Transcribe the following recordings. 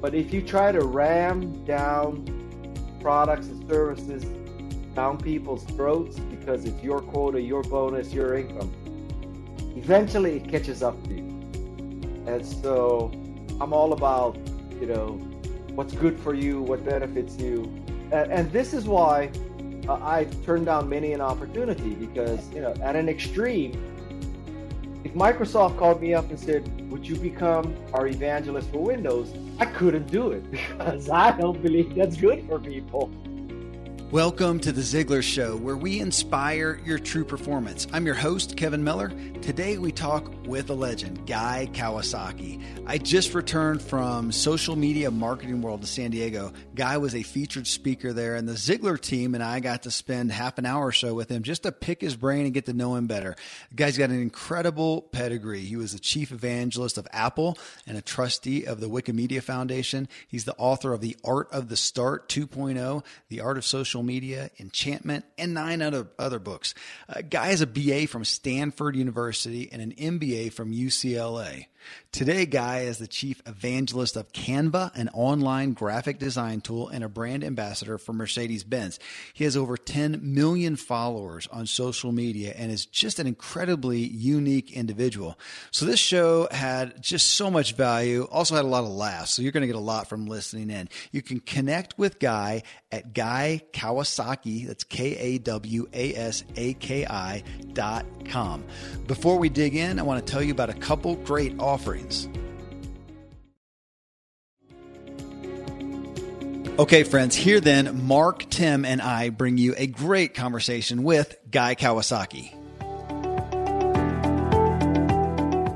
But if you try to ram down products and services down people's throats because it's your quota, your bonus, your income, eventually it catches up to you. And so I'm all about, you know, what's good for you, what benefits you. And, and this is why uh, I've turned down many an opportunity because, you know, at an extreme, if Microsoft called me up and said, Would you become our evangelist for Windows? I couldn't do it because I don't believe that's good for people. Welcome to the Ziglar Show, where we inspire your true performance. I'm your host, Kevin Miller. Today we talk with a legend, Guy Kawasaki. I just returned from Social Media Marketing World to San Diego. Guy was a featured speaker there, and the Ziglar team and I got to spend half an hour or so with him just to pick his brain and get to know him better. The guy's got an incredible pedigree. He was the chief evangelist of Apple and a trustee of the Wikimedia Foundation. He's the author of The Art of the Start 2.0, The Art of Social media, enchantment, and nine other, other books. Uh, Guy has a BA from Stanford University and an MBA from UCLA. Today, Guy is the chief evangelist of Canva, an online graphic design tool and a brand ambassador for Mercedes Benz. He has over 10 million followers on social media and is just an incredibly unique individual. So, this show had just so much value, also had a lot of laughs. So, you're going to get a lot from listening in. You can connect with Guy at Guy Kawasaki, that's K A W A S A K I dot com. Before we dig in, I want to tell you about a couple great offerings. Okay, friends, here then, Mark, Tim, and I bring you a great conversation with Guy Kawasaki.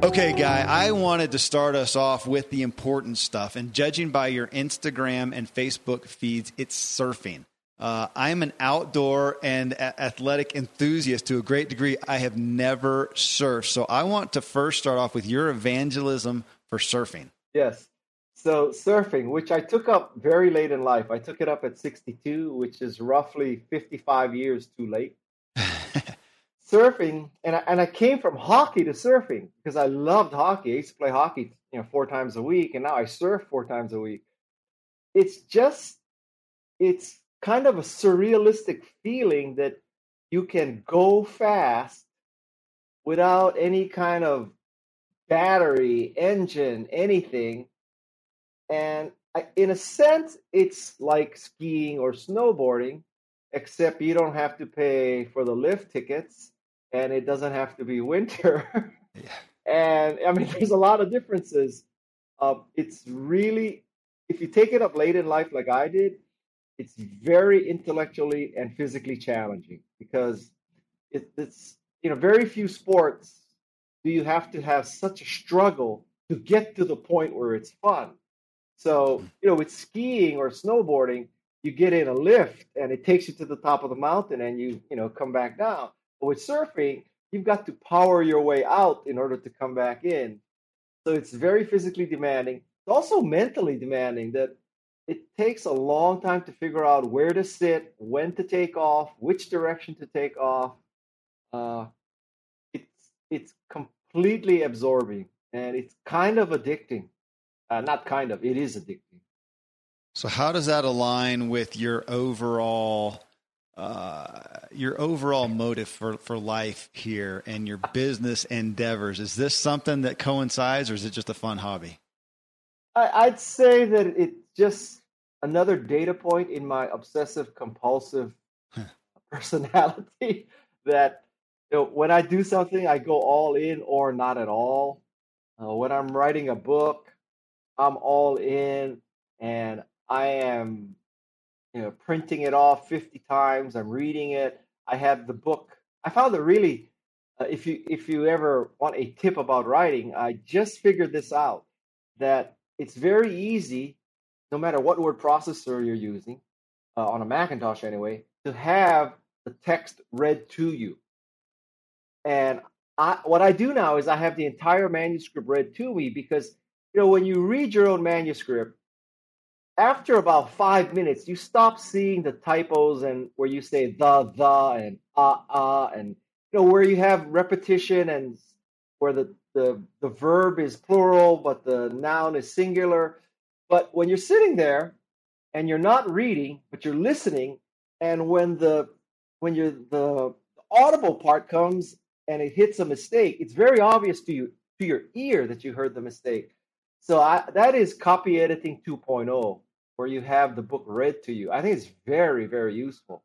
Okay, Guy, I wanted to start us off with the important stuff. And judging by your Instagram and Facebook feeds, it's surfing. Uh, I'm an outdoor and a- athletic enthusiast to a great degree. I have never surfed. So I want to first start off with your evangelism for surfing. Yes. So, surfing, which I took up very late in life, I took it up at 62, which is roughly 55 years too late. surfing, and I, and I came from hockey to surfing because I loved hockey. I used to play hockey, you know, four times a week, and now I surf four times a week. It's just, it's kind of a surrealistic feeling that you can go fast without any kind of battery, engine, anything. And I, in a sense, it's like skiing or snowboarding, except you don't have to pay for the lift tickets and it doesn't have to be winter. yeah. And I mean, there's a lot of differences. Uh, it's really, if you take it up late in life like I did, it's very intellectually and physically challenging because it, it's you know very few sports do you have to have such a struggle to get to the point where it's fun. So you know with skiing or snowboarding, you get in a lift and it takes you to the top of the mountain and you you know come back down. But with surfing, you've got to power your way out in order to come back in. So it's very physically demanding. It's also mentally demanding that it takes a long time to figure out where to sit, when to take off, which direction to take off. Uh, it's it's completely absorbing and it's kind of addicting. Uh, not kind of, it is addicting. So, how does that align with your overall uh, your overall motive for, for life here and your business endeavors? Is this something that coincides, or is it just a fun hobby? I, would say that it's just another data point in my obsessive compulsive personality that you know, when I do something, I go all in or not at all. Uh, when I'm writing a book, I'm all in and I am you know printing it off 50 times i'm reading it. I have the book. I found it really uh, if you if you ever want a tip about writing i just figured this out that it's very easy, no matter what word processor you're using, uh, on a Macintosh anyway, to have the text read to you. And I, what I do now is I have the entire manuscript read to me because, you know, when you read your own manuscript, after about five minutes, you stop seeing the typos and where you say the, the, and uh, uh, and, you know, where you have repetition and where the the the verb is plural but the noun is singular But when you're sitting there and you're not reading, but you're listening, and when the when you're the audible part comes and it hits a mistake, it's very obvious to you to your ear that you heard the mistake. So I, that is copy editing 2.0, where you have the book read to you. I think it's very very useful.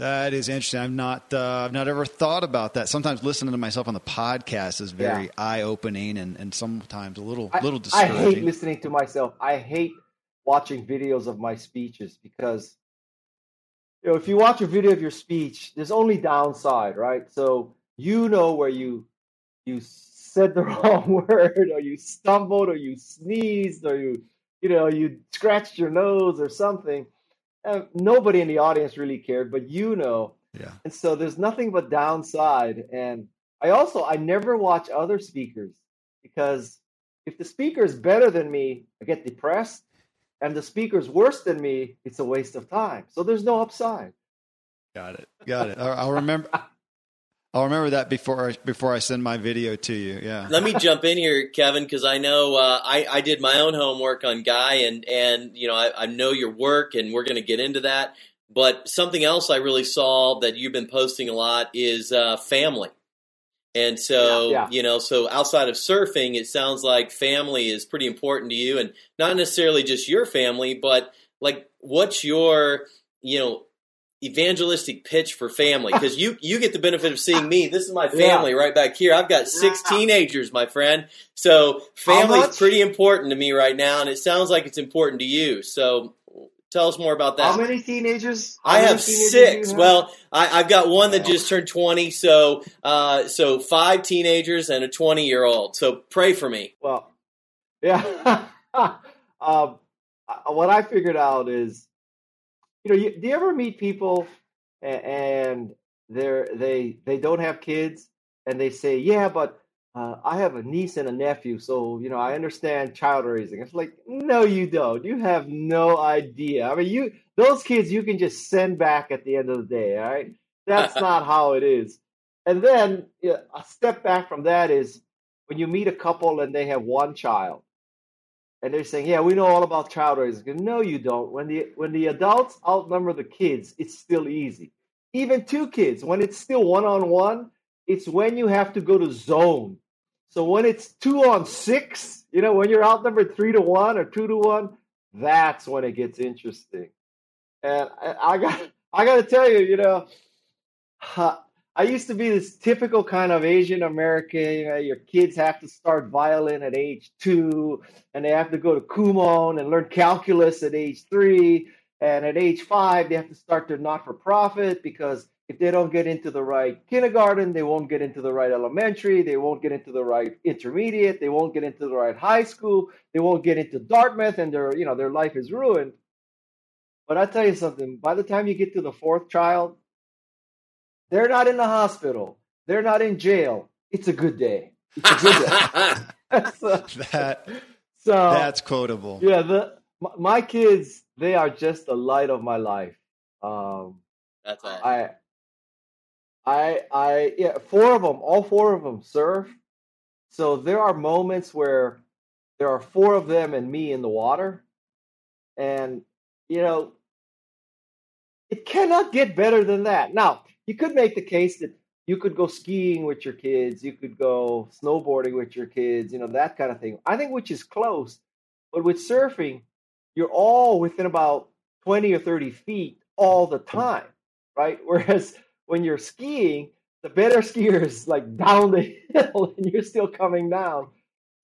That is interesting. I've not uh, I've not ever thought about that. Sometimes listening to myself on the podcast is very yeah. eye opening and, and sometimes a little I, little discouraging. I hate listening to myself. I hate watching videos of my speeches because you know if you watch a video of your speech, there's only downside, right? So you know where you you said the wrong word or you stumbled or you sneezed or you you know you scratched your nose or something uh, nobody in the audience really cared, but you know. Yeah. And so there's nothing but downside. And I also I never watch other speakers because if the speaker is better than me, I get depressed, and the speaker's worse than me, it's a waste of time. So there's no upside. Got it. Got it. I'll remember. I'll remember that before before I send my video to you. Yeah. Let me jump in here, Kevin, because I know uh, I, I did my own homework on Guy, and and you know I, I know your work, and we're going to get into that. But something else I really saw that you've been posting a lot is uh, family. And so, yeah, yeah. you know, so outside of surfing, it sounds like family is pretty important to you, and not necessarily just your family, but like what's your, you know, evangelistic pitch for family because you you get the benefit of seeing me. This is my family yeah. right back here. I've got six teenagers, my friend. So family's pretty important to me right now, and it sounds like it's important to you. So tell us more about that. How many teenagers? How I many have teenagers six. Have? Well, I, have got one that just turned twenty. So uh, so five teenagers and a twenty year old. So pray for me. Well, yeah. um, what I figured out is you know, you, do you ever meet people and they're they they don't have kids and they say, yeah, but uh, I have a niece and a nephew, so you know I understand child raising. It's like, no, you don't. You have no idea. I mean, you those kids you can just send back at the end of the day. All right, that's not how it is. And then you know, a step back from that is when you meet a couple and they have one child, and they're saying, "Yeah, we know all about child raising." No, you don't. When the when the adults outnumber the kids, it's still easy. Even two kids, when it's still one on one, it's when you have to go to zone. So when it's two on six, you know, when you're outnumbered three to one or two to one, that's when it gets interesting. And I, I got I got to tell you, you know, I used to be this typical kind of Asian American. You know, your kids have to start violin at age two, and they have to go to Kumon and learn calculus at age three. And at age five, they have to start their not for profit because if they don't get into the right kindergarten, they won't get into the right elementary, they won't get into the right intermediate, they won't get into the right high school, they won't get into Dartmouth, and their you know their life is ruined. But I tell you something, by the time you get to the fourth child, they're not in the hospital. They're not in jail. It's a good day. It's a good day. so, that so that's quotable. Yeah, the my kids they are just the light of my life. Um, that's all. I I I yeah, four of them, all four of them serve. So there are moments where there are four of them and me in the water, and you know it cannot get better than that. Now you could make the case that you could go skiing with your kids, you could go snowboarding with your kids, you know, that kind of thing. I think which is close. But with surfing, you're all within about 20 or 30 feet all the time, right? Whereas when you're skiing, the better skier is like down the hill and you're still coming down.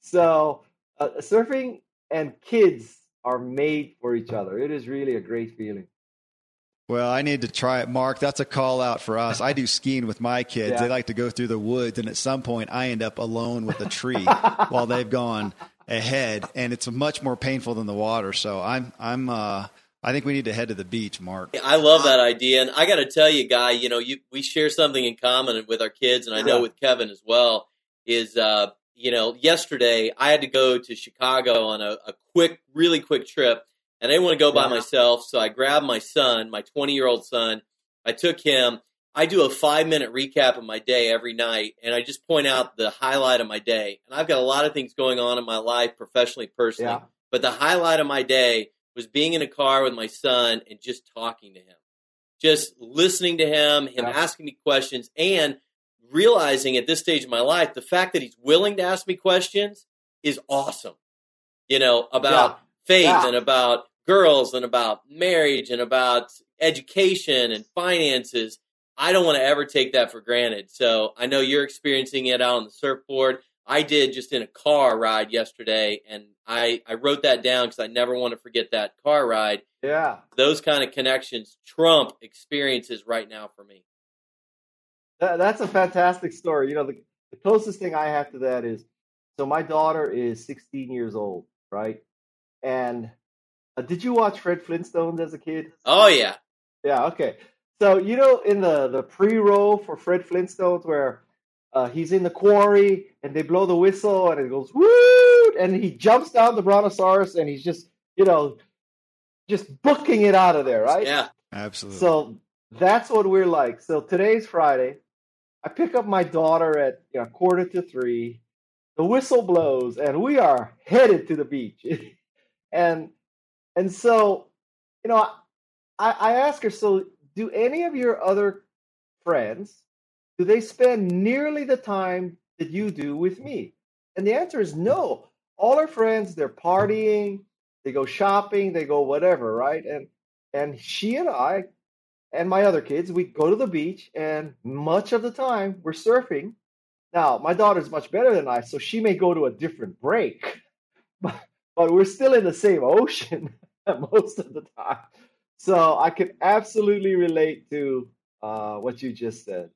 So uh, surfing and kids are made for each other. It is really a great feeling. Well, I need to try it, Mark. That's a call out for us. I do skiing with my kids. Yeah. They like to go through the woods, and at some point, I end up alone with a tree while they've gone ahead, and it's much more painful than the water. So I'm, I'm, uh, I think we need to head to the beach, Mark. I love that idea, and I got to tell you, guy, you know, you we share something in common with our kids, and I know with Kevin as well. Is uh, you know, yesterday I had to go to Chicago on a, a quick, really quick trip and I didn't want to go by myself. So I grabbed my son, my 20 year old son. I took him. I do a five minute recap of my day every night, and I just point out the highlight of my day. And I've got a lot of things going on in my life, professionally, personally. Yeah. But the highlight of my day was being in a car with my son and just talking to him, just listening to him, him Yeah. asking me questions, and realizing at this stage of my life the fact that he's willing to ask me questions is awesome. You know about faith Yeah. and about girls and about marriage and about education and finances. I don't want to ever take that for granted. So I know you're experiencing it out on the surfboard. I did just in a car ride yesterday, and I, I wrote that down because I never want to forget that car ride. Yeah. Those kind of connections trump experiences right now for me. That, that's a fantastic story. You know, the, the closest thing I have to that is so my daughter is 16 years old, right? And uh, did you watch Fred Flintstones as a kid? Oh yeah, Yeah, okay. So you know, in the the pre-roll for Fred Flintstones, where uh, he's in the quarry and they blow the whistle and it goes woo, and he jumps down the brontosaurus and he's just you know just booking it out of there, right? yeah. Absolutely. So that's what we're like. So today's Friday. I pick up my daughter at you know, quarter to three. The whistle blows, and we are headed to the beach. and and so, you know, I, I ask her, so do any of your other friends do they spend nearly the time that you do with me? And the answer is no. All our friends, they're partying, they go shopping, they go whatever, right? And and she and I and my other kids, we go to the beach, and much of the time we're surfing. Now, my daughter's much better than I, so she may go to a different break, but, but we're still in the same ocean most of the time. So I can absolutely relate to uh, what you just said.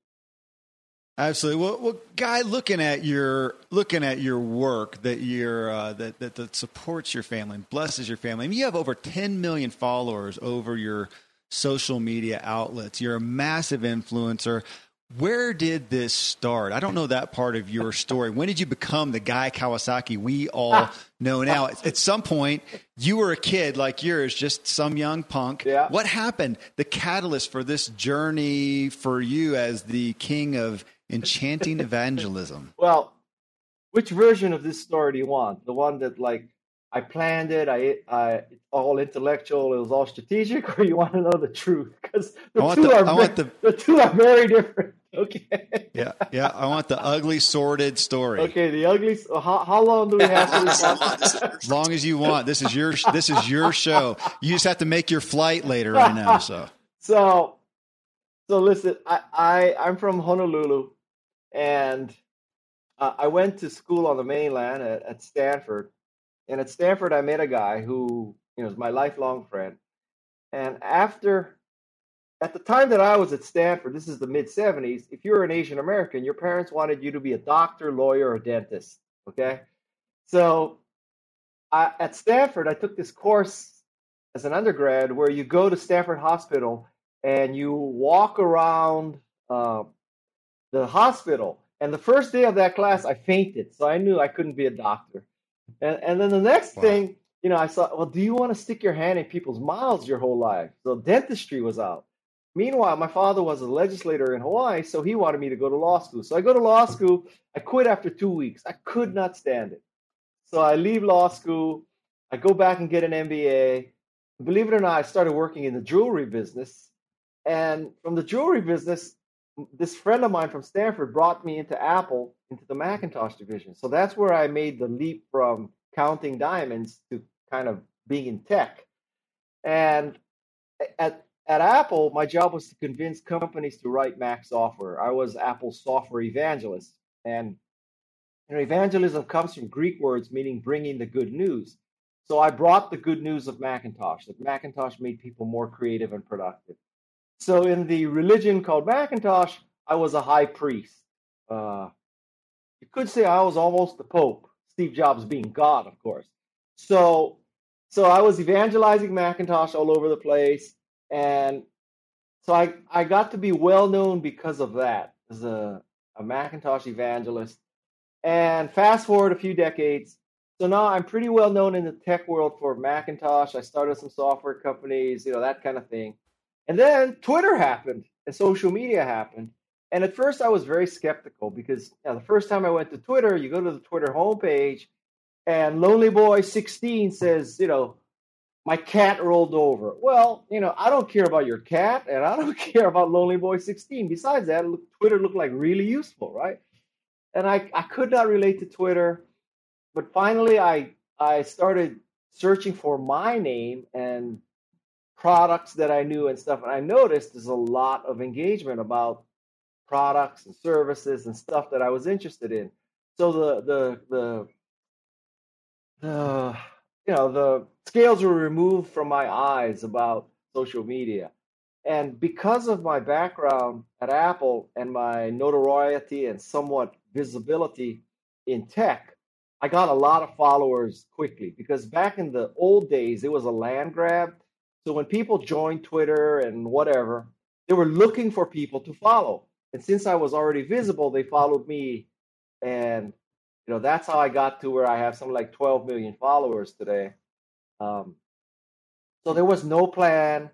Absolutely. Well, well, guy, looking at your looking at your work that you're uh, that, that that supports your family and blesses your family. I mean, you have over 10 million followers over your social media outlets. You're a massive influencer. Where did this start? I don't know that part of your story. When did you become the guy Kawasaki we all ah. know now? At, at some point, you were a kid like yours, just some young punk. Yeah. What happened? The catalyst for this journey for you as the king of enchanting evangelism. Well, which version of this story do you want? The one that like I planned it, I, I it's all intellectual, it was all strategic, or you want to know the truth? Because the the- are I want the- the two are very different. Okay. Yeah, yeah. I want the ugly, sordid story. Okay, the ugly. How, how long do we have for this? As long as you want. This is your this is your show. You just have to make your flight later right now. So so, so listen. I, I I'm from Honolulu, and uh, I went to school on the mainland at, at Stanford. And at Stanford, I met a guy who you know is my lifelong friend. And after, at the time that I was at Stanford, this is the mid '70s. If you were an Asian American, your parents wanted you to be a doctor, lawyer, or dentist. Okay, so I, at Stanford, I took this course as an undergrad where you go to Stanford Hospital and you walk around uh, the hospital. And the first day of that class, I fainted, so I knew I couldn't be a doctor. And, and then the next Wow. thing, you know, I saw, well, do you want to stick your hand in people's mouths your whole life? So dentistry was out. Meanwhile, my father was a legislator in Hawaii, so he wanted me to go to law school. So I go to law school. I quit after two weeks. I could not stand it. So I leave law school. I go back and get an MBA. Believe it or not, I started working in the jewelry business. And from the jewelry business, this friend of mine from Stanford brought me into Apple, into the Macintosh division. So that's where I made the leap from counting diamonds to kind of being in tech. And at at Apple, my job was to convince companies to write Mac software. I was Apple's software evangelist. And you know, evangelism comes from Greek words meaning bringing the good news. So I brought the good news of Macintosh, that Macintosh made people more creative and productive. So in the religion called Macintosh, I was a high priest. Uh, you could say I was almost the Pope, Steve Jobs being God, of course. So, so I was evangelizing Macintosh all over the place, and so I I got to be well known because of that as a, a Macintosh evangelist. And fast forward a few decades, so now I'm pretty well known in the tech world for Macintosh. I started some software companies, you know, that kind of thing. And then Twitter happened and social media happened. And at first I was very skeptical because you know, the first time I went to Twitter, you go to the Twitter homepage and Lonely Boy 16 says, you know, my cat rolled over. Well, you know, I don't care about your cat and I don't care about Lonely Boy 16. Besides that, Twitter looked like really useful, right? And I, I could not relate to Twitter. But finally, I, I started searching for my name and products that I knew and stuff. And I noticed there's a lot of engagement about products and services and stuff that I was interested in. So the, the, the, the you know the scales were removed from my eyes about social media. And because of my background at apple and my notoriety and somewhat visibility in tech i got a lot of followers quickly because back in the old days it was a land grab. So when people joined twitter and whatever they were looking for people to follow. And since i was already visible they followed me and you know that's how i got to where i have something like 12 million followers today. Um, so there was no plan.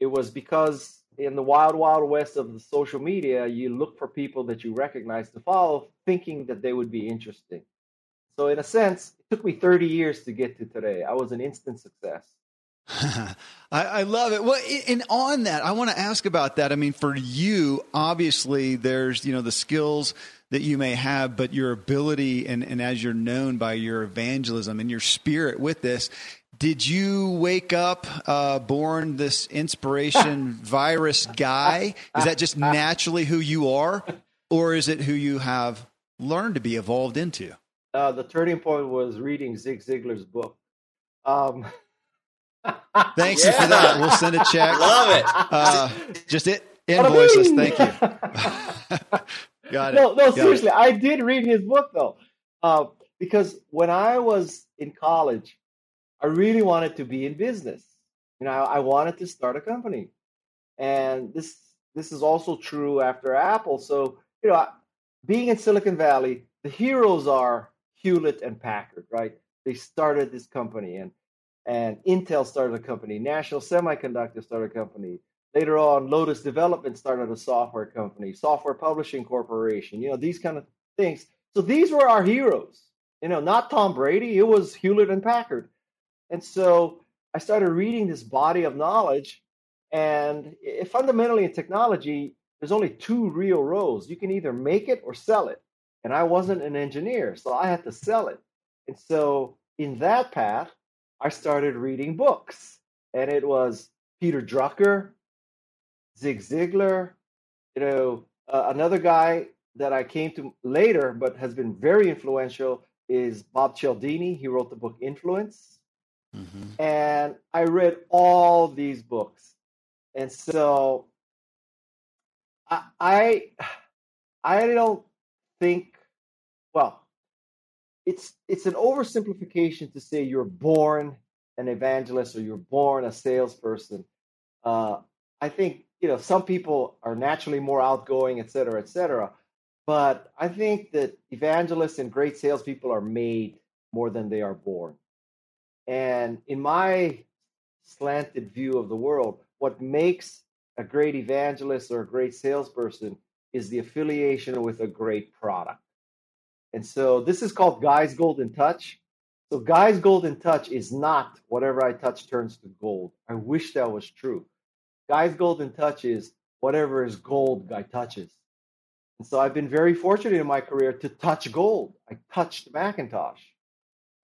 It was because in the wild wild west of the social media you look for people that you recognize to follow thinking that they would be interesting. So in a sense it took me 30 years to get to today. I was an instant success I, I, love it. Well, and on that, I want to ask about that. I mean, for you, obviously, there's you know the skills that you may have, but your ability and, and as you're known by your evangelism and your spirit with this, did you wake up uh, born this inspiration virus guy? Is that just naturally who you are, or is it who you have learned to be evolved into? Uh, the turning point was reading Zig Ziglar's book. Um, Thanks yeah. for that. We'll send a check. Love it. Uh, just it invoice us. Thank you. Got it. No, no, Got seriously, it. I did read his book though, uh, because when I was in college, I really wanted to be in business. You know, I, I wanted to start a company, and this this is also true after Apple. So you know, being in Silicon Valley, the heroes are Hewlett and Packard, right? They started this company, and and Intel started a company, National Semiconductor started a company, Later on, Lotus Development started a software company, Software Publishing Corporation, you know, these kind of things. So these were our heroes, you know, not Tom Brady, it was Hewlett and Packard. And so I started reading this body of knowledge. And fundamentally in technology, there's only two real roles. You can either make it or sell it. And I wasn't an engineer, so I had to sell it. And so in that path, I started reading books. And it was Peter Drucker, Zig Ziglar, you know, uh, another guy that I came to later, but has been very influential, is Bob Cialdini. He wrote the book Influence. Mm-hmm. And I read all these books. And so I, I, I don't think, well, it's it's an oversimplification to say you're born an evangelist or you're born a salesperson. Uh, I think you know, some people are naturally more outgoing, et cetera, et cetera. But I think that evangelists and great salespeople are made more than they are born. And in my slanted view of the world, what makes a great evangelist or a great salesperson is the affiliation with a great product. And so this is called Guy's Golden Touch. So Guy's Golden Touch is not whatever I touch turns to gold. I wish that was true. Guy's golden touch is whatever is gold, guy touches. And so I've been very fortunate in my career to touch gold. I touched Macintosh.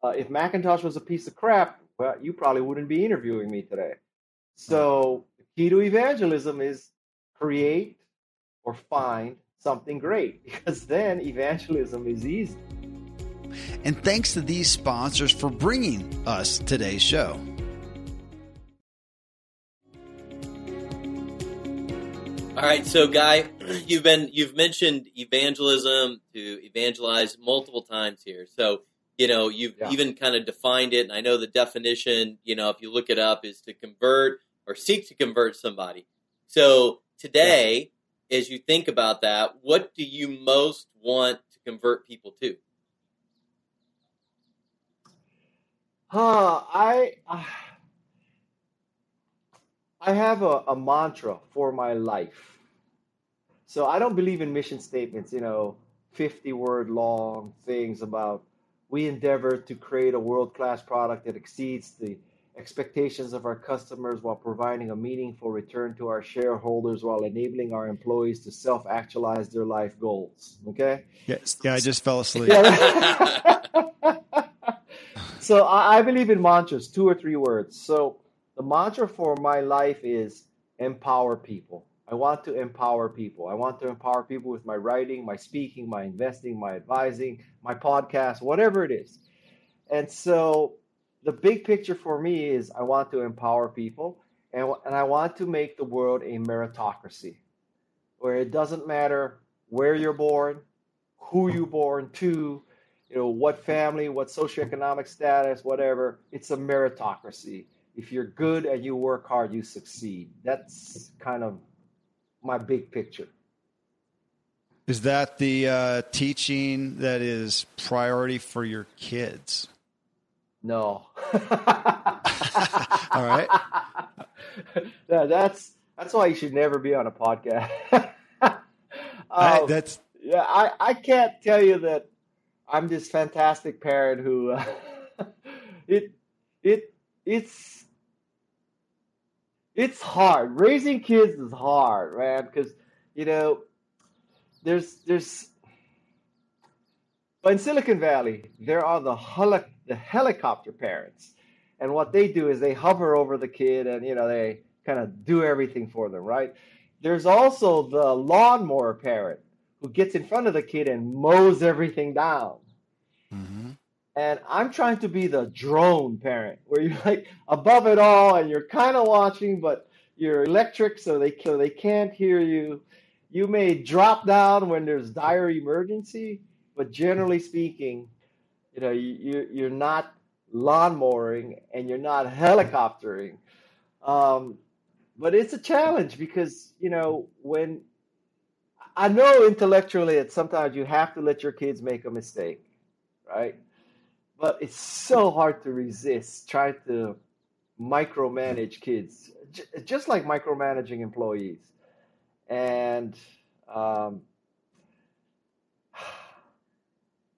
Uh, if Macintosh was a piece of crap, well, you probably wouldn't be interviewing me today. So the key to evangelism is create or find something great because then evangelism is easy. And thanks to these sponsors for bringing us today's show. All right, so Guy, you've been you've mentioned evangelism to evangelize multiple times here. So you know you've yeah. even kind of defined it, and I know the definition. You know, if you look it up, is to convert or seek to convert somebody. So today, yeah. As you think about that, what do you most want to convert people to? Huh, I. I have a, a mantra for my life. So I don't believe in mission statements, you know, 50 word long things about we endeavor to create a world class product that exceeds the expectations of our customers while providing a meaningful return to our shareholders while enabling our employees to self actualize their life goals. Okay? Yes. Yeah, I just fell asleep. so I, I believe in mantras, two or three words. So the mantra for my life is empower people. I want to empower people. I want to empower people with my writing, my speaking, my investing, my advising, my podcast, whatever it is. And so the big picture for me is I want to empower people and, and I want to make the world a meritocracy where it doesn't matter where you're born, who you're born to, you know, what family, what socioeconomic status, whatever. It's a meritocracy. If you're good and you work hard, you succeed. That's kind of my big picture. Is that the uh, teaching that is priority for your kids? No. All right. Yeah, that's that's why you should never be on a podcast. um, I, that's yeah. I I can't tell you that I'm this fantastic parent who uh, it it it's it's hard raising kids is hard man because you know there's there's but in silicon valley there are the heli- the helicopter parents and what they do is they hover over the kid and you know they kind of do everything for them right there's also the lawnmower parent who gets in front of the kid and mows everything down mm-hmm. and I'm trying to be the drone parent, where you're like above it all, and you're kind of watching, but you're electric, so they so they can't hear you. You may drop down when there's dire emergency, but generally speaking, you know you you're not lawnmowing and you're not helicoptering. Um, but it's a challenge because you know when I know intellectually that sometimes you have to let your kids make a mistake, right? but it's so hard to resist trying to micromanage kids, just like micromanaging employees. And um,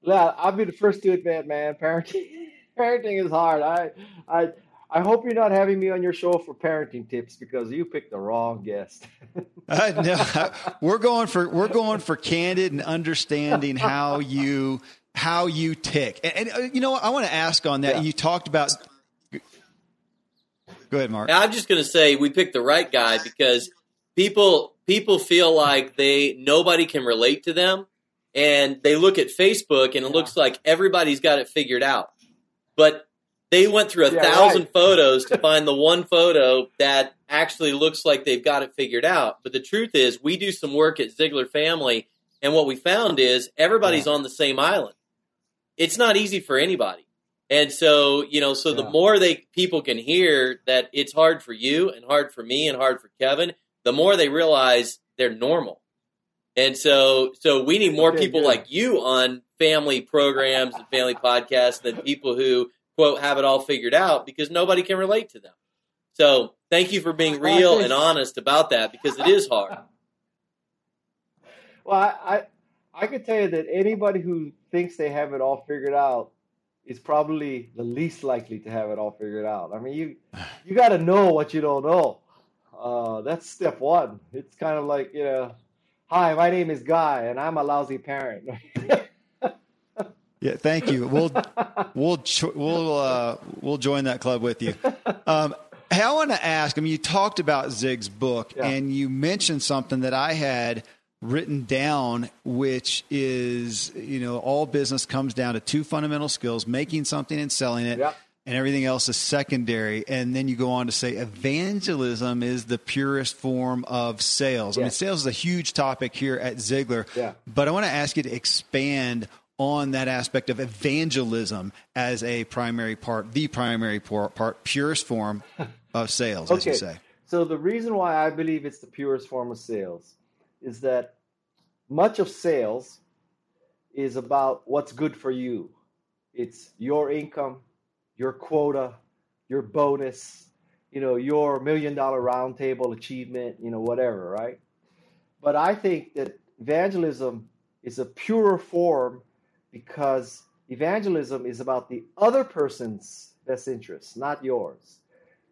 yeah, I'll be the first to admit, man, parenting parenting is hard. I I I hope you're not having me on your show for parenting tips because you picked the wrong guest. uh, no, we're going for we're going for candid and understanding how you how you tick. And, and uh, you know, what? I want to ask on that. Yeah. You talked about. Go ahead, Mark. I'm just going to say we picked the right guy because people people feel like they nobody can relate to them, and they look at Facebook and it Yeah. looks like everybody's got it figured out, but they went through a Yeah, thousand right. photos to find the one photo that actually looks like they've got it figured out. But the truth is, we do some work at Ziglar Family, and what we found is everybody's on the same island. It's not easy for anybody. And so, you know, so the more they people can hear that it's hard for you and hard for me and hard for Kevin, the more they realize they're normal. And so, so we need more Okay, people good. like you on family programs and family podcasts than people who quote have it all figured out because nobody can relate to them. So, thank you for being real and honest about that because it is hard. Well, I, I I could tell you that anybody who thinks they have it all figured out is probably the least likely to have it all figured out. I mean, you you got to know what you don't know. Uh, that's step one. It's kind of like you know, hi, my name is Guy, and I'm a lousy parent. Yeah, thank you. We'll we'll we'll uh, we'll join that club with you. Um, hey, I want to ask. I mean, you talked about Zig's book, Yeah. and you mentioned something that I had written down, which is you know all business comes down to two fundamental skills: making something and selling it. Yeah. And everything else is secondary. And then you go on to say evangelism is the purest form of sales. I mean, sales is a huge topic here at Ziglar. Yeah. But I want to ask you to expand on that aspect of evangelism as a primary part, the primary part, purest form of sales, as you Okay. say. So the reason why I believe it's the purest form of sales is that much of sales is about what's good for you. It's your income, your quota, your bonus, you know, your million dollar roundtable achievement, you know, whatever, right? But I think that evangelism is a purer form because evangelism is about the other person's best interests, not yours.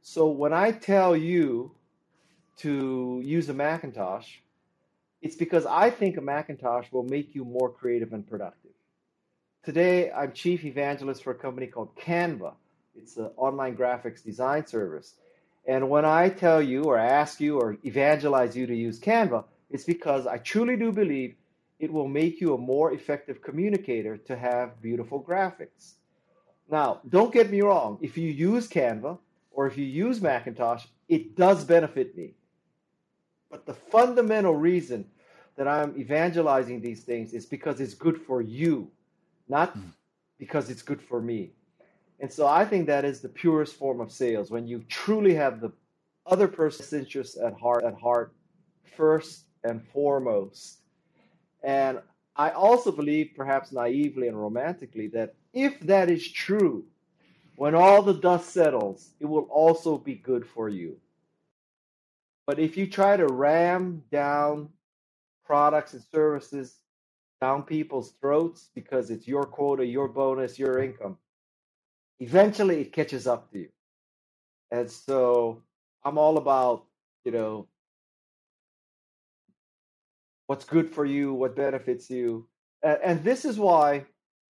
So when I tell you to use a Macintosh, it's because I think a Macintosh will make you more creative and productive. Today, I'm chief evangelist for a company called Canva. It's an online graphics design service. And when I tell you or ask you or evangelize you to use Canva, it's because I truly do believe it will make you a more effective communicator to have beautiful graphics. Now, don't get me wrong. If you use Canva or if you use Macintosh, it does benefit me. But the fundamental reason that I'm evangelizing these things is because it's good for you, not mm. because it's good for me. And so I think that is the purest form of sales when you truly have the other person's interests at heart at heart first and foremost. And I also believe, perhaps naively and romantically, that if that is true, when all the dust settles, it will also be good for you. But if you try to ram down products and services down people's throats because it's your quota, your bonus, your income, eventually it catches up to you. And so I'm all about, you know, what's good for you, what benefits you. And, this is why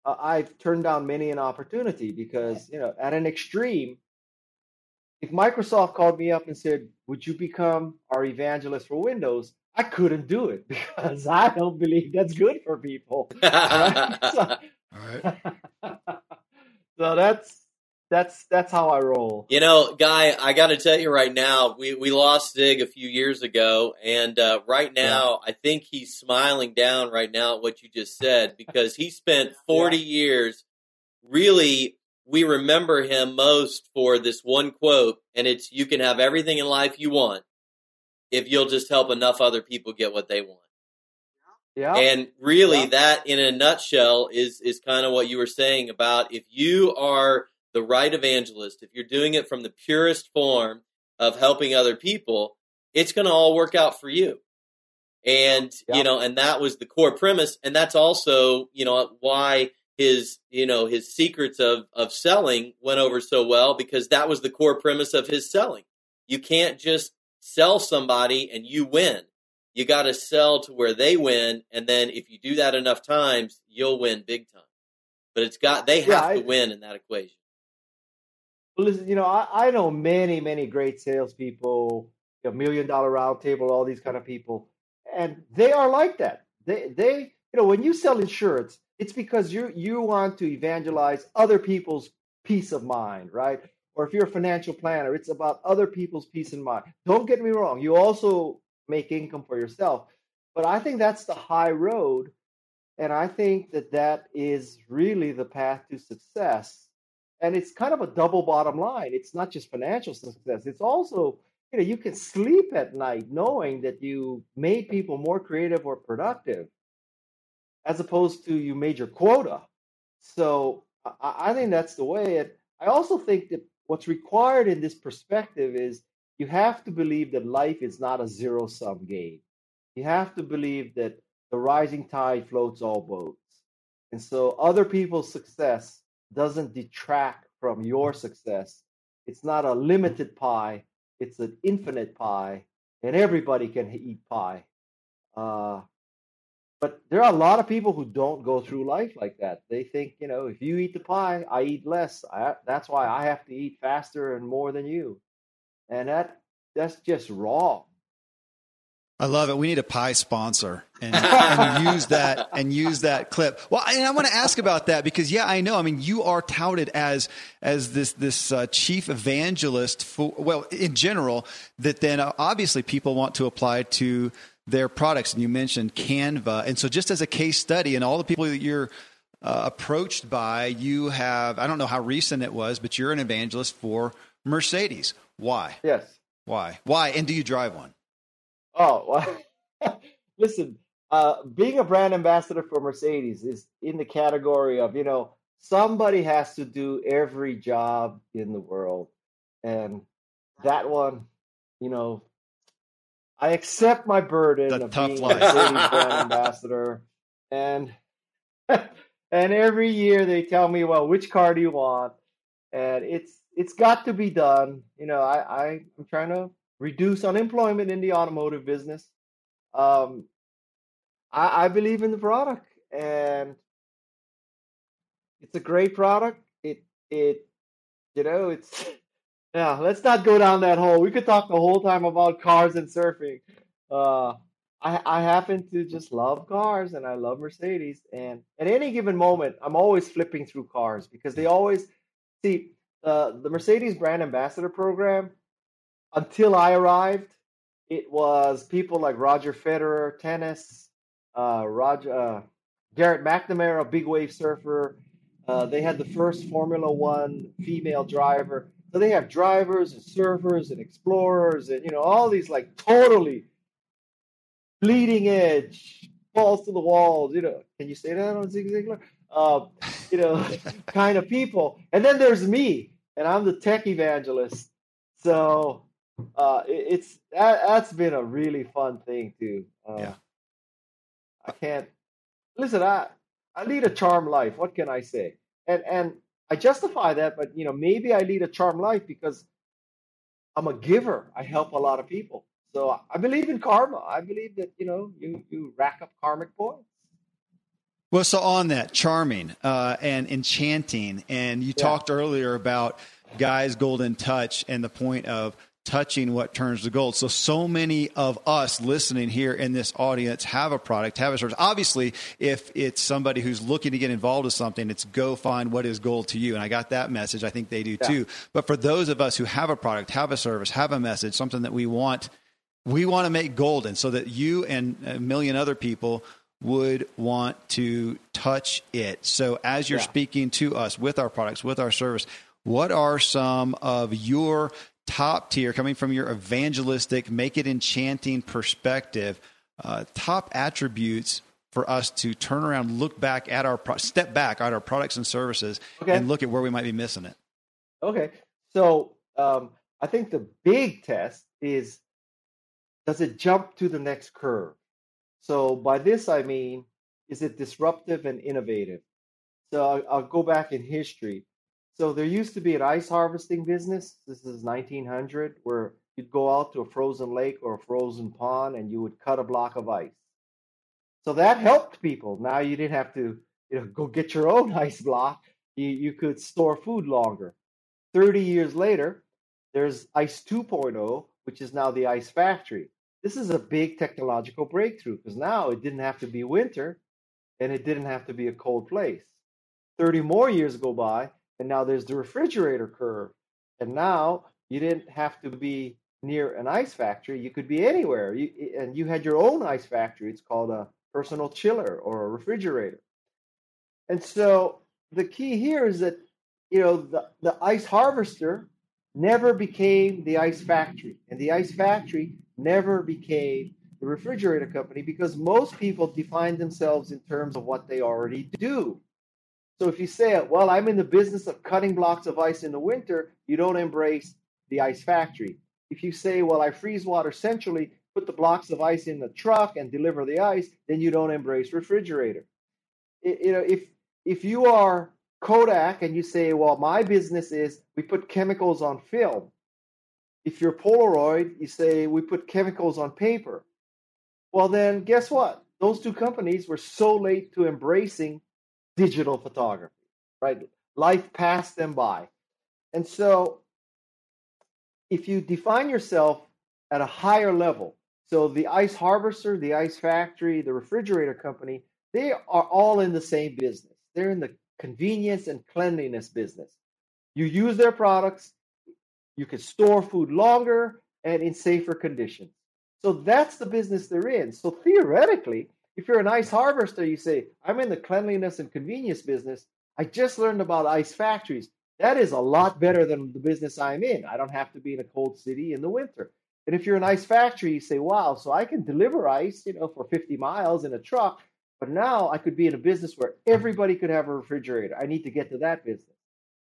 uh, I've turned down many an opportunity because, you know, at an extreme, if Microsoft called me up and said, "Would you become our evangelist for Windows?" I couldn't do it because I don't believe that's good for people. Right? so, All right. so that's that's that's how I roll. You know, guy, I got to tell you right now, we we lost Zig a few years ago, and uh, right now, yeah. I think he's smiling down right now at what you just said because he spent forty yeah. years really we remember him most for this one quote, and it's you can have everything in life you want if you'll just help enough other people get what they want. Yeah. And really yeah. that in a nutshell is is kind of what you were saying about if you are the right evangelist, if you're doing it from the purest form of helping other people, it's going to all work out for you. And yeah. you know, and that was the core premise and that's also, you know, why his you know his secrets of of selling went over so well because that was the core premise of his selling you can't just sell somebody and you win. You got to sell to where they win and then if you do that enough times you'll win big time. But it's got they have yeah, I, to win in that equation. Well listen you know i, I know many many great salespeople a million dollar roundtable all these kind of people and they are like that. They they you know when you sell insurance it's because you you want to evangelize other people's peace of mind, right? Or if you're a financial planner, it's about other people's peace of mind. Don't get me wrong, you also make income for yourself, but I think that's the high road, and I think that that is really the path to success. And it's kind of a double bottom line. It's not just financial success; it's also you know you can sleep at night knowing that you made people more creative or productive as opposed to you made your quota. So I, I think that's the way. it. I also think that what's required in this perspective is you have to believe that life is not a zero sum game. You have to believe that the rising tide floats all boats. And so other people's success doesn't detract from your success. It's not a limited pie, it's an infinite pie, and everybody can eat pie. Uh, but there are a lot of people who don't go through life like that. They think, you know, if you eat the pie, I eat less. I, that's why I have to eat faster and more than you. And that that's just wrong. I love it. We need a pie sponsor and, and, use that and use that clip. Well, and I want to ask about that because yeah, I know. I mean, you are touted as as this this uh, chief evangelist for well, in general. That then uh, obviously people want to apply to their products. And you mentioned Canva. And so, just as a case study, and all the people that you're uh, approached by, you have, I don't know how recent it was, but you're an evangelist for Mercedes. Why? Yes. Why? Why? And do you drive one? Oh, well, listen, uh, being a brand ambassador for Mercedes is in the category of, you know, somebody has to do every job in the world. And that one, you know, I accept my burden the of being life. a brand ambassador, and and every year they tell me, well, which car do you want? And it's it's got to be done. You know, I, I I'm trying to reduce unemployment in the automotive business. Um, I, I believe in the product, and it's a great product. It it you know it's yeah. Let's not go down that hole. We could talk the whole time about cars and surfing. Uh, I I happen to just love cars, and I love Mercedes. And at any given moment, I'm always flipping through cars because they always see uh, the Mercedes brand ambassador program. Until I arrived, it was people like Roger Federer, tennis, uh, Roger uh, Garrett McNamara, big wave surfer, uh, they had the first Formula One female driver. So they have drivers and surfers and explorers and you know all these like totally bleeding edge, falls to the walls. You know, can you say that on Zig Ziglar? Uh, you know, kind of people. And then there's me, and I'm the tech evangelist. So uh, it, it's that, has been a really fun thing too. Uh, yeah. I can't listen. I I lead a charmed life. What can I say? And and I justify that, but you know, maybe I lead a charmed life because I'm a giver. I help a lot of people. So I believe in karma. I believe that you know you you rack up karmic points. Well, so on that, charming uh, and enchanting, and you yeah. talked earlier about Guy's golden touch and the point of touching what turns to gold. So, so many of us listening here in this audience have a product, have a service. Obviously, if it's somebody who's looking to get involved with something, it's go find what is gold to you. And I got that message. I think they do yeah. too. But for those of us who have a product, have a service, have a message, something that we want, we want to make golden so that you and a million other people would want to touch it. So, as you're yeah. speaking to us with our products, with our service, what are some of your top tier, coming from your evangelistic, make it enchanting perspective, uh, top attributes for us to turn around, look back at our, pro- step back at our products and services okay. and look at where we might be missing it? Okay. So um, I think the big test is does it jump to the next curve? So by this, I mean, is it disruptive and innovative? So I'll, I'll go back in history. So there used to be an ice harvesting business. This is 1900, where you'd go out to a frozen lake or a frozen pond and you would cut a block of ice. So that helped people. Now you didn't have to you know, go get your own ice block. You, you could store food longer. 30 years later, there's Ice 2.0, which is now the ice factory. This is a big technological breakthrough because now it didn't have to be winter and it didn't have to be a cold place. 30 more years go by and now there's the refrigerator curve. And now you didn't have to be near an ice factory. You could be anywhere. You, and you had your own ice factory. It's called a personal chiller or a refrigerator. And so the key here is that, you know, the, the ice harvester never became the ice factory. And the ice factory never became the refrigerator company because most people define themselves in terms of what they already do. So if you say, well, I'm in the business of cutting blocks of ice in the winter, you don't embrace the ice factory. If you say, well, I freeze water centrally, put the blocks of ice in the truck and deliver the ice, then you don't embrace refrigerator. It, you know, if if you are Kodak and you say, well, my business is we put chemicals on film. If you're Polaroid, you say we put chemicals on paper. Well, then guess what? Those two companies were so late to embracing digital photography, right? Life passed them by. And so if you define yourself at a higher level, so the ice harvester, the ice factory, the refrigerator company, they are all in the same business. They're in the convenience and cleanliness business. You use their products, you can store food longer and in safer conditions. So that's the business they're in. So theoretically, if you're an ice harvester, you say, I'm in the cleanliness and convenience business. I just learned about ice factories. That is a lot better than the business I'm in. I don't have to be in a cold city in the winter. And if you're an ice factory, you say, wow, so I can deliver ice, you know, for 50 miles in a truck, but now I could be in a business where everybody could have a refrigerator. I need to get to that business.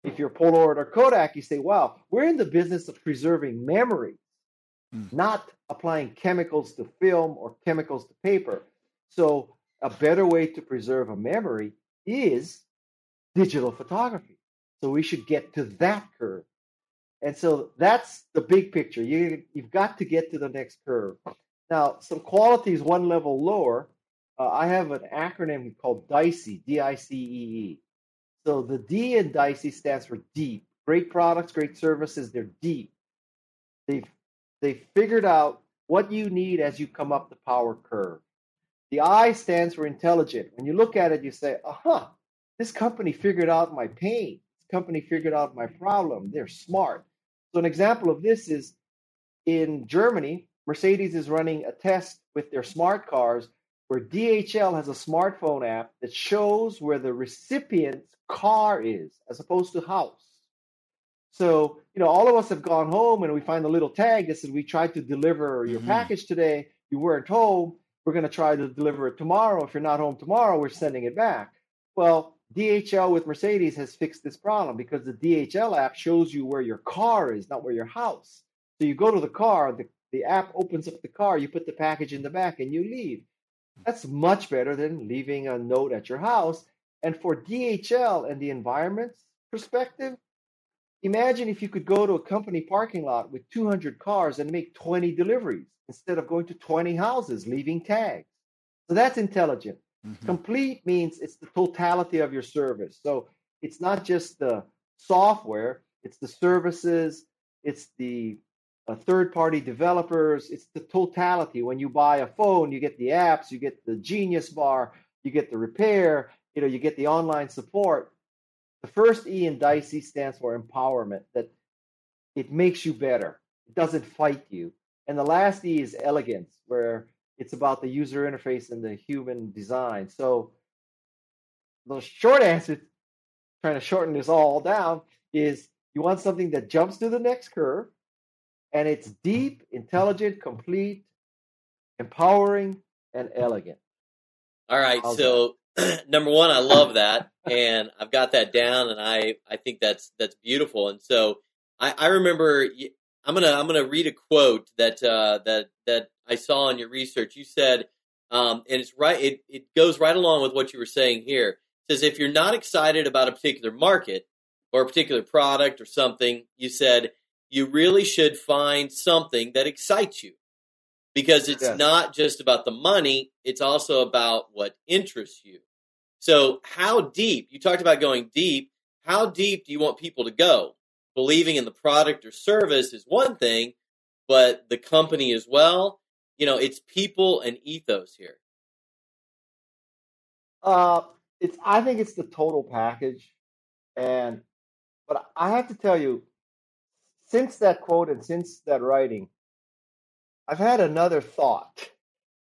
If you're Polaroid or Kodak, you say, wow, we're in the business of preserving memories, mm. not applying chemicals to film or chemicals to paper. So, a better way to preserve a memory is digital photography. So we should get to that curve. And so that's the big picture. You, you've got to get to the next curve. Now, some qualities one level lower. Uh, I have an acronym called DICE, D I C E E. So the D in DICE stands for deep. Great products, great services, they're deep. They've, they've figured out what you need as you come up the power curve. The I stands for intelligent. When you look at it, you say, aha, this company figured out my pain. This company figured out my problem. They're smart. So, an example of this is in Germany, Mercedes is running a test with their smart cars where DHL has a smartphone app that shows where the recipient's car is as opposed to house. So, you know, all of us have gone home and we find a little tag that says we tried to deliver your mm-hmm. package today. You weren't home. We're going to try to deliver it tomorrow. If you're not home tomorrow, we're sending it back. Well, DHL with Mercedes has fixed this problem because the DHL app shows you where your car is, not where your house. So you go to the car, the, the app opens up the car, you put the package in the back, and you leave. That's much better than leaving a note at your house. And for DHL and the environment's perspective, imagine if you could go to a company parking lot with 200 cars and make 20 deliveries instead of going to 20 houses, leaving tags. So that's intelligent. Mm-hmm. Complete means it's the totality of your service. So it's not just the software, it's the services, it's the uh, third party developers, it's the totality. When you buy a phone, you get the apps, you get the Genius Bar, you get the repair, you know, you get the online support. The first E in Dicey stands for empowerment, that it makes you better. It doesn't fight you. And the last E is elegance, where it's about the user interface and the human design. So the short answer, trying to shorten this all down, is you want something that jumps to the next curve and it's deep, intelligent, complete, empowering, and elegant. All right. How's so number one, I love that, and I've got that down, and I I think that's that's beautiful. And so I, I remember I'm gonna I'm gonna read a quote that uh, that that I saw in your research. You said, um, and it's right. It it goes right along with what you were saying here. It says if you're not excited about a particular market or a particular product or something, you said you really should find something that excites you because it's yes. not just about the money, it's also about what interests you. So, how deep, you talked about going deep, how deep do you want people to go? Believing in the product or service is one thing, but the company as well, you know, it's people and ethos here. Uh, it's I think it's the total package, and but I have to tell you, since that quote and since that writing, I've had another thought,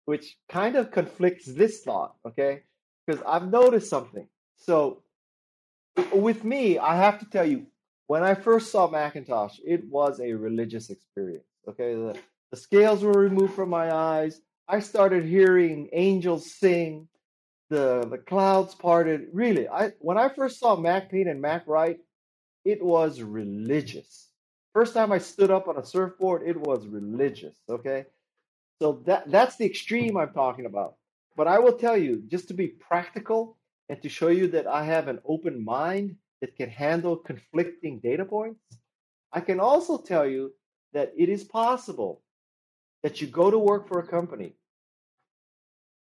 which kind of conflicts this thought, okay? Because I've noticed something. So, with me, I have to tell you, when I first saw Macintosh, it was a religious experience, okay? The, the scales were removed from my eyes. I started hearing angels sing. The, the clouds parted. Really, I when I first saw Mac and MacWrite, it was religious First time I stood up on a surfboard, it was religious. Okay. So that that's the extreme I'm talking about. But I will tell you, just to be practical and to show you that I have an open mind that can handle conflicting data points, I can also tell you that it is possible that you go to work for a company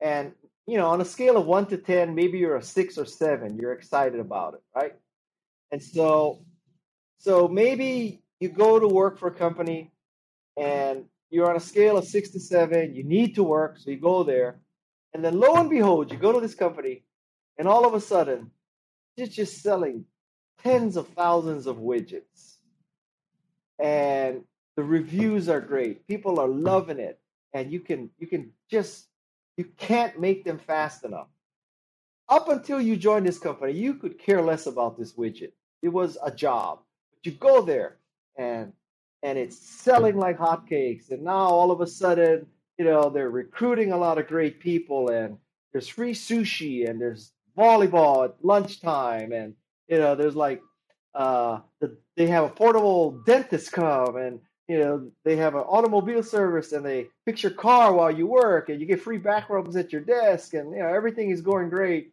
and you know on a scale of 1 to 10 maybe you're a 6 or 7 you're excited about it right and so so maybe you go to work for a company and you're on a scale of six to seven, you need to work, so you go there. And then lo and behold, you go to this company, and all of a sudden, it's just selling tens of thousands of widgets. And the reviews are great. People are loving it. And you can you can just you can't make them fast enough. Up until you join this company, you could care less about this widget. It was a job. But you go there, and and it's selling like hotcakes. And now all of a sudden, you know, they're recruiting a lot of great people, and there's free sushi, and there's volleyball at lunchtime, and you know, there's like uh, the, they have a portable dentist come, and you know, they have an automobile service, and they fix your car while you work, and you get free back rubs at your desk, and you know, everything is going great.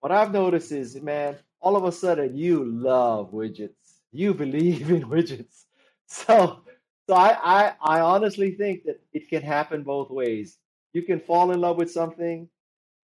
what I've noticed is, man, all of a sudden you love widgets. You believe in widgets. So, so I, I, I honestly think that it can happen both ways. You can fall in love with something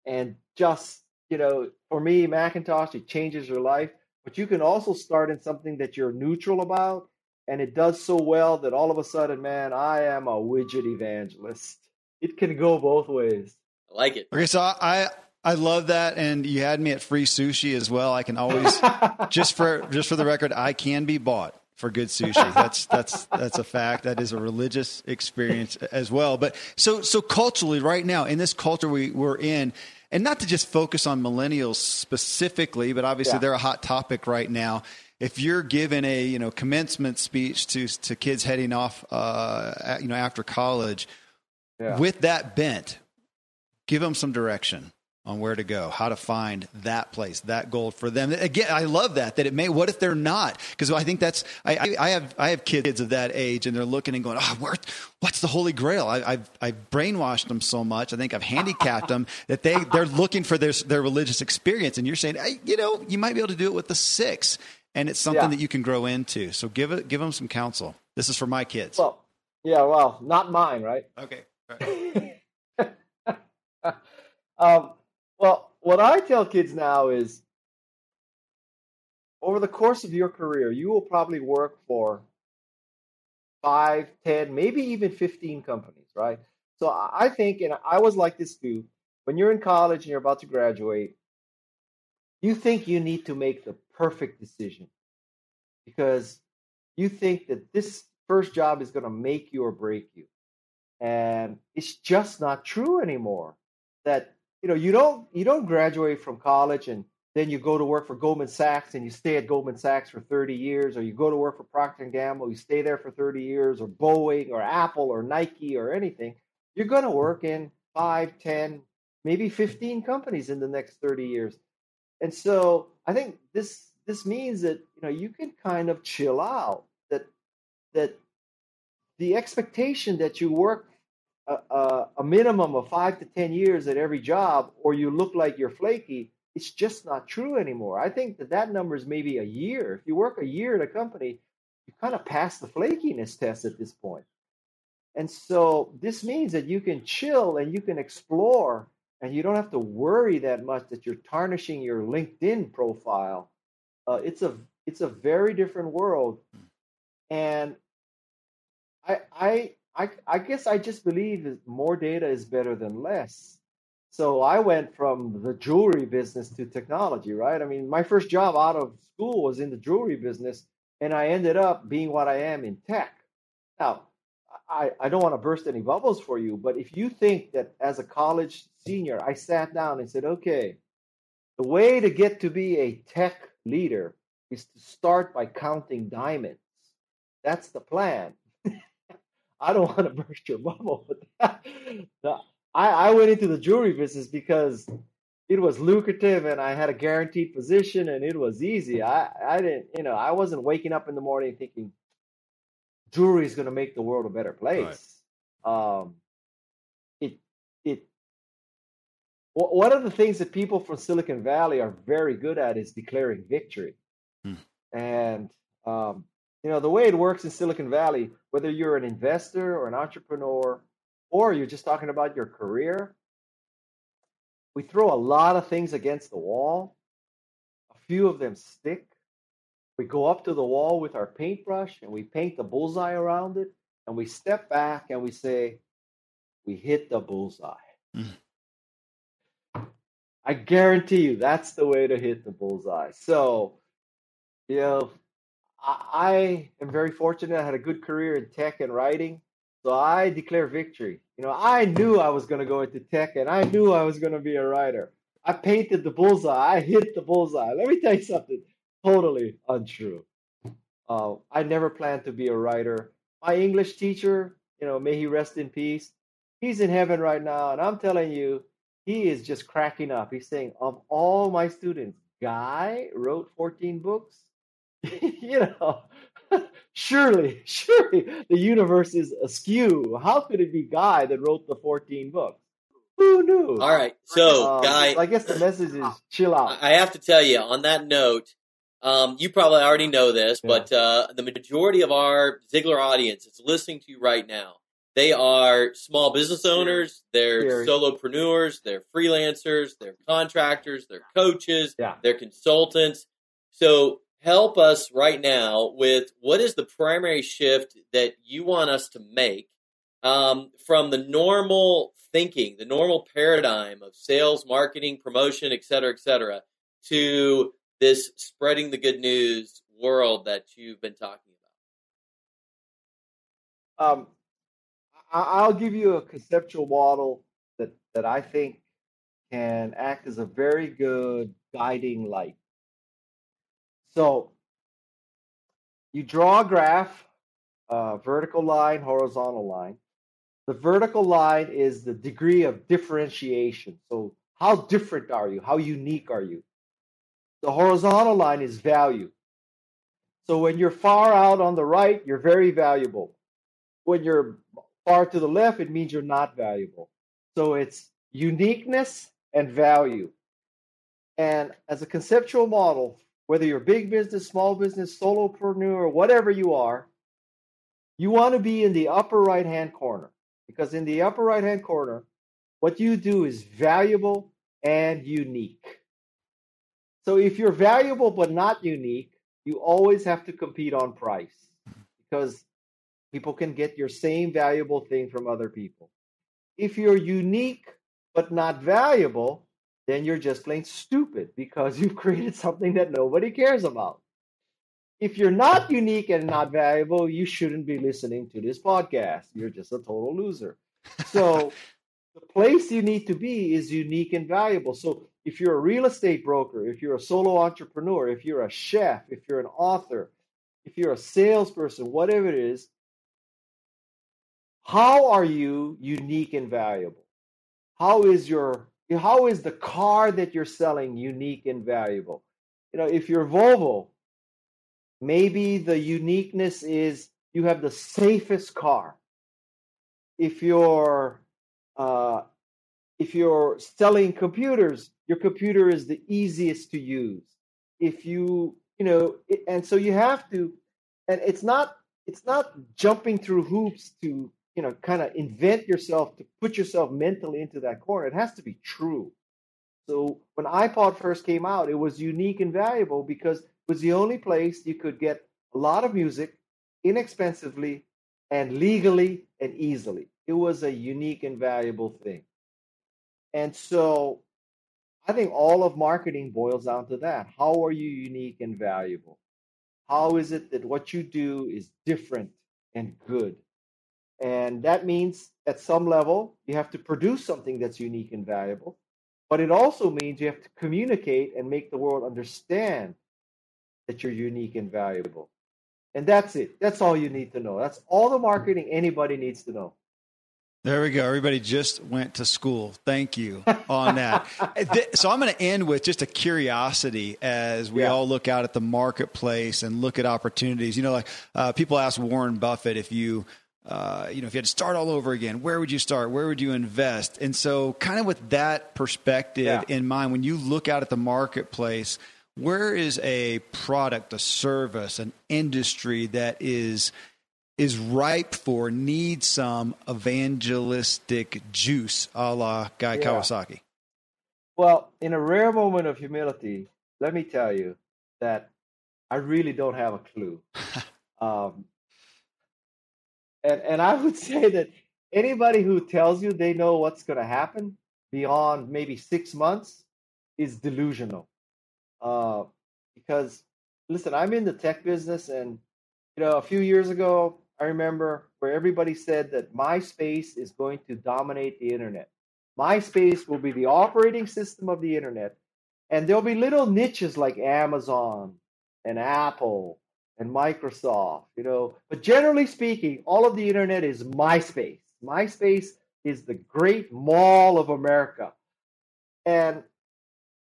and just, you know, for me, Macintosh, it changes your life. But you can also start in something that you're neutral about, and it does so well that all of a sudden, man, I am a widget evangelist. It can go both ways. I like it. Okay, so I I love that, and you had me at free sushi as well. I can always just for just for the record, I can be bought for good sushi. That's that's that's a fact. That is a religious experience as well. But so so culturally, right now in this culture we we're in, and not to just focus on millennials specifically, but obviously yeah. they're a hot topic right now. If you're given a you know commencement speech to to kids heading off, uh, you know after college, yeah. with that bent, give them some direction on where to go, how to find that place, that goal for them. Again, I love that. That it may. What if they're not? Because I think that's. I, I, have I have kids of that age, and they're looking and going, "Oh, where, what's the holy grail?" I, have I've brainwashed them so much. I think I've handicapped them that they they're looking for their their religious experience. And you're saying, hey, you know, you might be able to do it with the six, and it's something yeah. that you can grow into. So give it give them some counsel. This is for my kids. Well, yeah, well, not mine, right? Okay. Right. um, what I tell kids now is over the course of your career, you will probably work for five, ten, maybe even 15 companies, right? So I think, and I was like this too, when you're in college and you're about to graduate, you think you need to make the perfect decision because you think that this first job is going to make you or break you. And it's just not true anymore. That you know you don't you don't graduate from college and then you go to work for Goldman Sachs and you stay at Goldman Sachs for 30 years or you go to work for Procter and Gamble you stay there for 30 years or Boeing or Apple or Nike or anything you're going to work in 5 10 maybe 15 companies in the next 30 years. And so I think this this means that you know you can kind of chill out that that the expectation that you work a, a, minimum of five to 10 years at every job, or you look like you're flaky, it's just not true anymore. I think that that number is maybe a year. If you work a year at a company, you kind of pass the flakiness test at this point. And so this means that you can chill and you can explore and you don't have to worry that much that you're tarnishing your LinkedIn profile. Uh, it's a it's a very different world, and I I I, I guess I just believe that more data is better than less. So I went from the jewelry business to technology, right? I mean, my first job out of school was in the jewelry business, and I ended up being what I am in tech. Now, I, I don't want to burst any bubbles for you, but if you think that as a college senior, I sat down and said, okay, the way to get to be a tech leader is to start by counting diamonds. That's the plan. I don't want to burst your bubble, but I, I went into the jewelry business because it was lucrative and I had a guaranteed position and it was easy. I, I didn't, you know, I wasn't waking up in the morning thinking jewelry is going to make the world a better place. Right. Um, it, it, one of the things that people from Silicon Valley are very good at is declaring victory. Hmm. And um, you know, the way it works in Silicon Valley, whether you're an investor or an entrepreneur, or you're just talking about your career, we throw a lot of things against the wall. A few of them stick. We go up to the wall with our paintbrush and we paint the bullseye around it. And we step back and we say, we hit the bullseye. Mm. I guarantee you that's the way to hit the bullseye. So, you know, I am very fortunate. I had a good career in tech and writing. So I declare victory. You know, I knew I was going to go into tech and I knew I was going to be a writer. I painted the bullseye. I hit the bullseye. Let me tell you something totally untrue. Uh, I never planned to be a writer. My English teacher, you know, may he rest in peace, he's in heaven right now. And I'm telling you, he is just cracking up. He's saying, of all my students, Guy wrote 14 books. you know, surely, surely the universe is askew. How could it be Guy that wrote the 14 books? Who knew? All right, so Um, guy, I guess the message is chill out. I have to tell you on that note, um, you probably already know this, Yeah. but uh, the majority of our Ziglar audience is listening to you right now. They are small business owners, they're solopreneurs, they're freelancers, they're contractors, they're coaches, Yeah. they're consultants. So help us right now with what is the primary shift that you want us to make um, from the normal thinking, the normal paradigm of sales, marketing, promotion, et cetera, et cetera, to this spreading the good news world that you've been talking about? Um, I'll give you a conceptual model that, that I think can act as a very good guiding light. So you draw a graph, vertical line, horizontal line. The vertical line is the degree of differentiation. So how different are you? How unique are you? The horizontal line is value. So when you're far out on the right, you're very valuable. When you're far to the left, it means you're not valuable. So it's uniqueness and value. And as a conceptual model, whether you're big business, small business, solopreneur, whatever you are, you want to be in the upper right hand corner because in the upper right hand corner, what you do is valuable and unique. So if you're valuable but not unique, you always have to compete on price because people can get your same valuable thing from other people. If you're unique but not valuable, then you're just plain stupid because you've created something that nobody cares about. If you're not unique and not valuable, you shouldn't be listening to this podcast. You're just a total loser. So, the place you need to be is unique and valuable. So, if you're a real estate broker, if you're a solo entrepreneur, if you're a chef, if you're an author, if you're a salesperson, whatever it is, how are you unique and valuable? How is your how is the car that you're selling unique and valuable? You know, if you're Volvo, maybe the uniqueness is you have the safest car. If you're uh, if you're selling computers, your computer is the easiest to use. If you you know, and so you have to, and it's not it's not jumping through hoops to you know kind of invent yourself to put yourself mentally into that corner. It has to be true. So when iPod first came out, it was unique and valuable because it was the only place you could get a lot of music inexpensively and legally and easily. It was a unique and valuable thing. And so I think all of marketing boils down to that. How are you unique and valuable? How is it that what you do is different and good? And that means at some level, you have to produce something that's unique and valuable. But it also means you have to communicate and make the world understand that you're unique and valuable. And that's it. That's all you need to know. That's all the marketing anybody needs to know. There we go. Everybody just went to school. Thank you on that. So I'm going to end with just a curiosity as we Yeah. all look out at the marketplace and look at opportunities. You know, like uh, people ask Warren Buffett if you, uh, you know, if you had to start all over again, where would you start? Where would you invest? And so, kind of with that perspective Yeah. in mind, when you look out at the marketplace, where is a product, a service, an industry that is is ripe for needs some evangelistic juice a la Guy Yeah. Kawasaki. Well, in a rare moment of humility, let me tell you that I really don't have a clue. um, and and I would say that anybody who tells you they know what's going to happen beyond maybe six months is delusional. Uh, because listen, I'm in the tech business, and you know, a few years ago, I remember where everybody said that MySpace is going to dominate the internet. MySpace will be the operating system of the internet, and there'll be little niches like Amazon and Apple and Microsoft, you know. But generally speaking, all of the internet is MySpace. MySpace is the great mall of America. And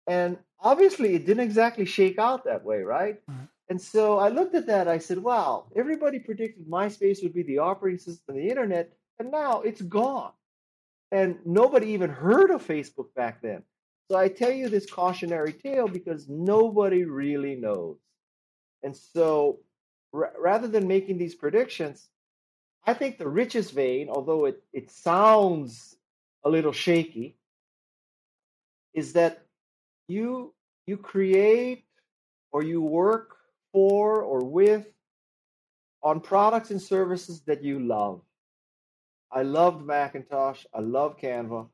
and obviously it didn't exactly shake out that way, right? Mhm. And so I looked at that, I said, wow, everybody predicted MySpace would be the operating system of the internet, and now it's gone. and nobody even heard of Facebook back then. So I tell you this cautionary tale because nobody really knows. And so r- rather than making these predictions, I think the richest vein, although it, it sounds a little shaky, is that you you create or you work for or with on products and services that you love. I loved Macintosh, I love Canva,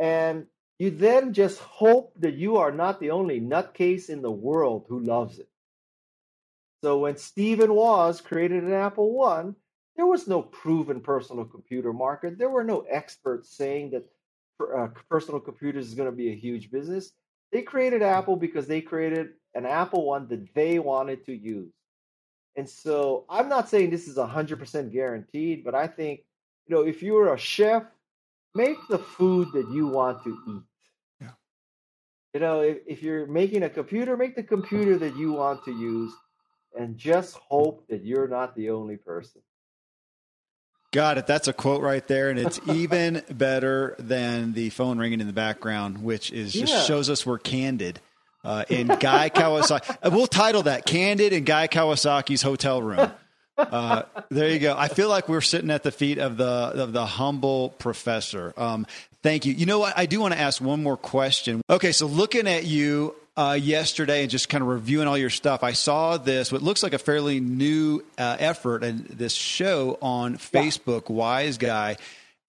and you then just hope that you are not the only nutcase in the world who loves it. So when Steve and Woz created an Apple One, there was no proven personal computer market. There were no experts saying that uh, personal computers is going to be a huge business. They created Apple because they created an Apple One that they wanted to use. And so I'm not saying this is 100% guaranteed, but I think, you know, if you're a chef, make the food that you want to eat. Yeah. You know, if, if you're making a computer, make the computer that you want to use and just hope that you're not the only person. Got it. That's a quote right there, and it's even better than the phone ringing in the background, which is just yeah. shows us we're candid. Uh, in Guy Kawasaki, we'll title that "Candid in Guy Kawasaki's Hotel Room." Uh, there you go. I feel like we're sitting at the feet of the of the humble professor. Um, thank you. You know what? I do want to ask one more question. Okay, so looking at you, uh, yesterday and just kind of reviewing all your stuff, I saw this, what looks like a fairly new uh, effort and this show on Facebook, yeah. Wise Guy.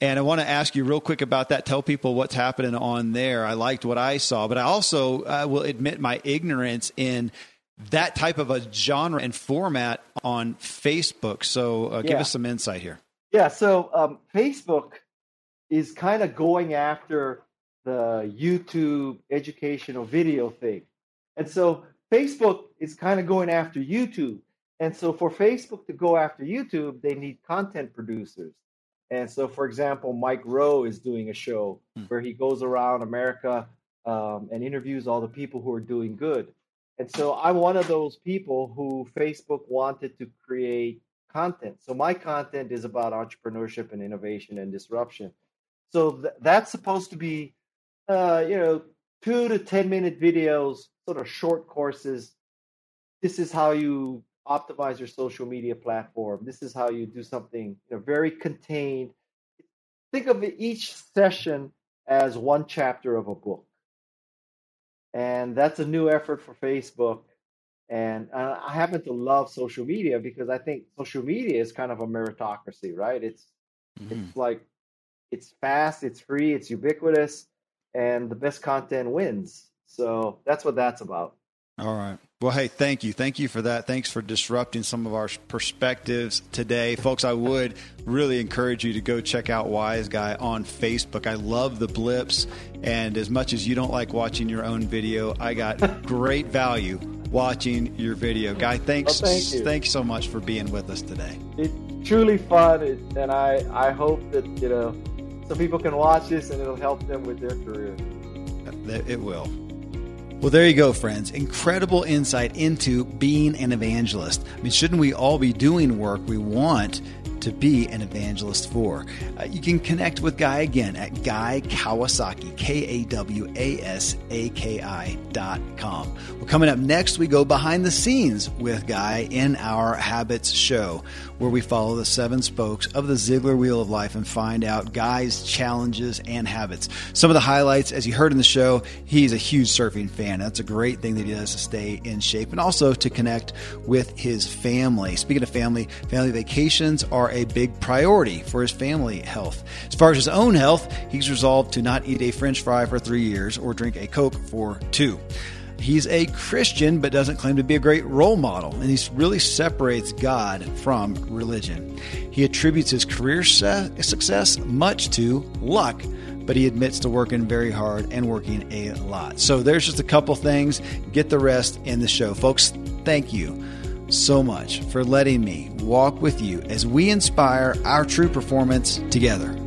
And I want to ask you real quick about that. Tell people what's happening on there. I liked what I saw, but I also uh, will admit my ignorance in that type of a genre and format on Facebook. So uh, give yeah. us some insight here. Yeah. So um, Facebook is kind of going after the YouTube educational video thing. And so Facebook is kind of going after YouTube. And so for Facebook to go after YouTube, they need content producers. And so, for example, Mike Rowe is doing a show hmm. where he goes around America um, and interviews all the people who are doing good. And so I'm one of those people who Facebook wanted to create content. So my content is about entrepreneurship and innovation and disruption. So th- that's supposed to be uh, you know, two to 10 minute videos, sort of short courses. This is how you optimize your social media platform. This is how you do something you know, very contained. Think of each session as one chapter of a book. And that's a new effort for Facebook. And I happen to love social media because I think social media is kind of a meritocracy, right? It's mm-hmm. it's like it's fast, it's free, it's ubiquitous and the best content wins. So that's what that's about. All right. Well, hey, thank you. Thank you for that. Thanks for disrupting some of our perspectives today. Folks, I would really encourage you to go check out Wise Guy on Facebook. I love the blips. And as much as you don't like watching your own video, I got great value watching your video. Guy, thanks. Well, thank you. Thanks so much for being with us today. It's truly fun. And I, I hope that, you know, so people can watch this and it'll help them with their career. It will. Well, there you go, friends. Incredible insight into being an evangelist. I mean, shouldn't we all be doing work we want to be an evangelist for. Uh, you can connect with Guy again at Guy Kawasaki, K A W A S A K I dot com. Well, coming up next, we go behind the scenes with Guy in our Habits show, where we follow the seven spokes of the Ziglar Wheel of Life and find out Guy's challenges and habits. Some of the highlights, as you heard in the show, he's a huge surfing fan. That's a great thing that he does to stay in shape and also to connect with his family. Speaking of family, family vacations are a big priority for his family health. As far as his own health, he's resolved to not eat a french fry for three years or drink a Coke for two. He's a Christian, but doesn't claim to be a great role model, and he really separates God from religion. He attributes his career success much to luck, but he admits to working very hard and working a lot. So there's just a couple things. Get the rest in the show. Folks, thank you so much for letting me walk with you as we inspire our true performance together.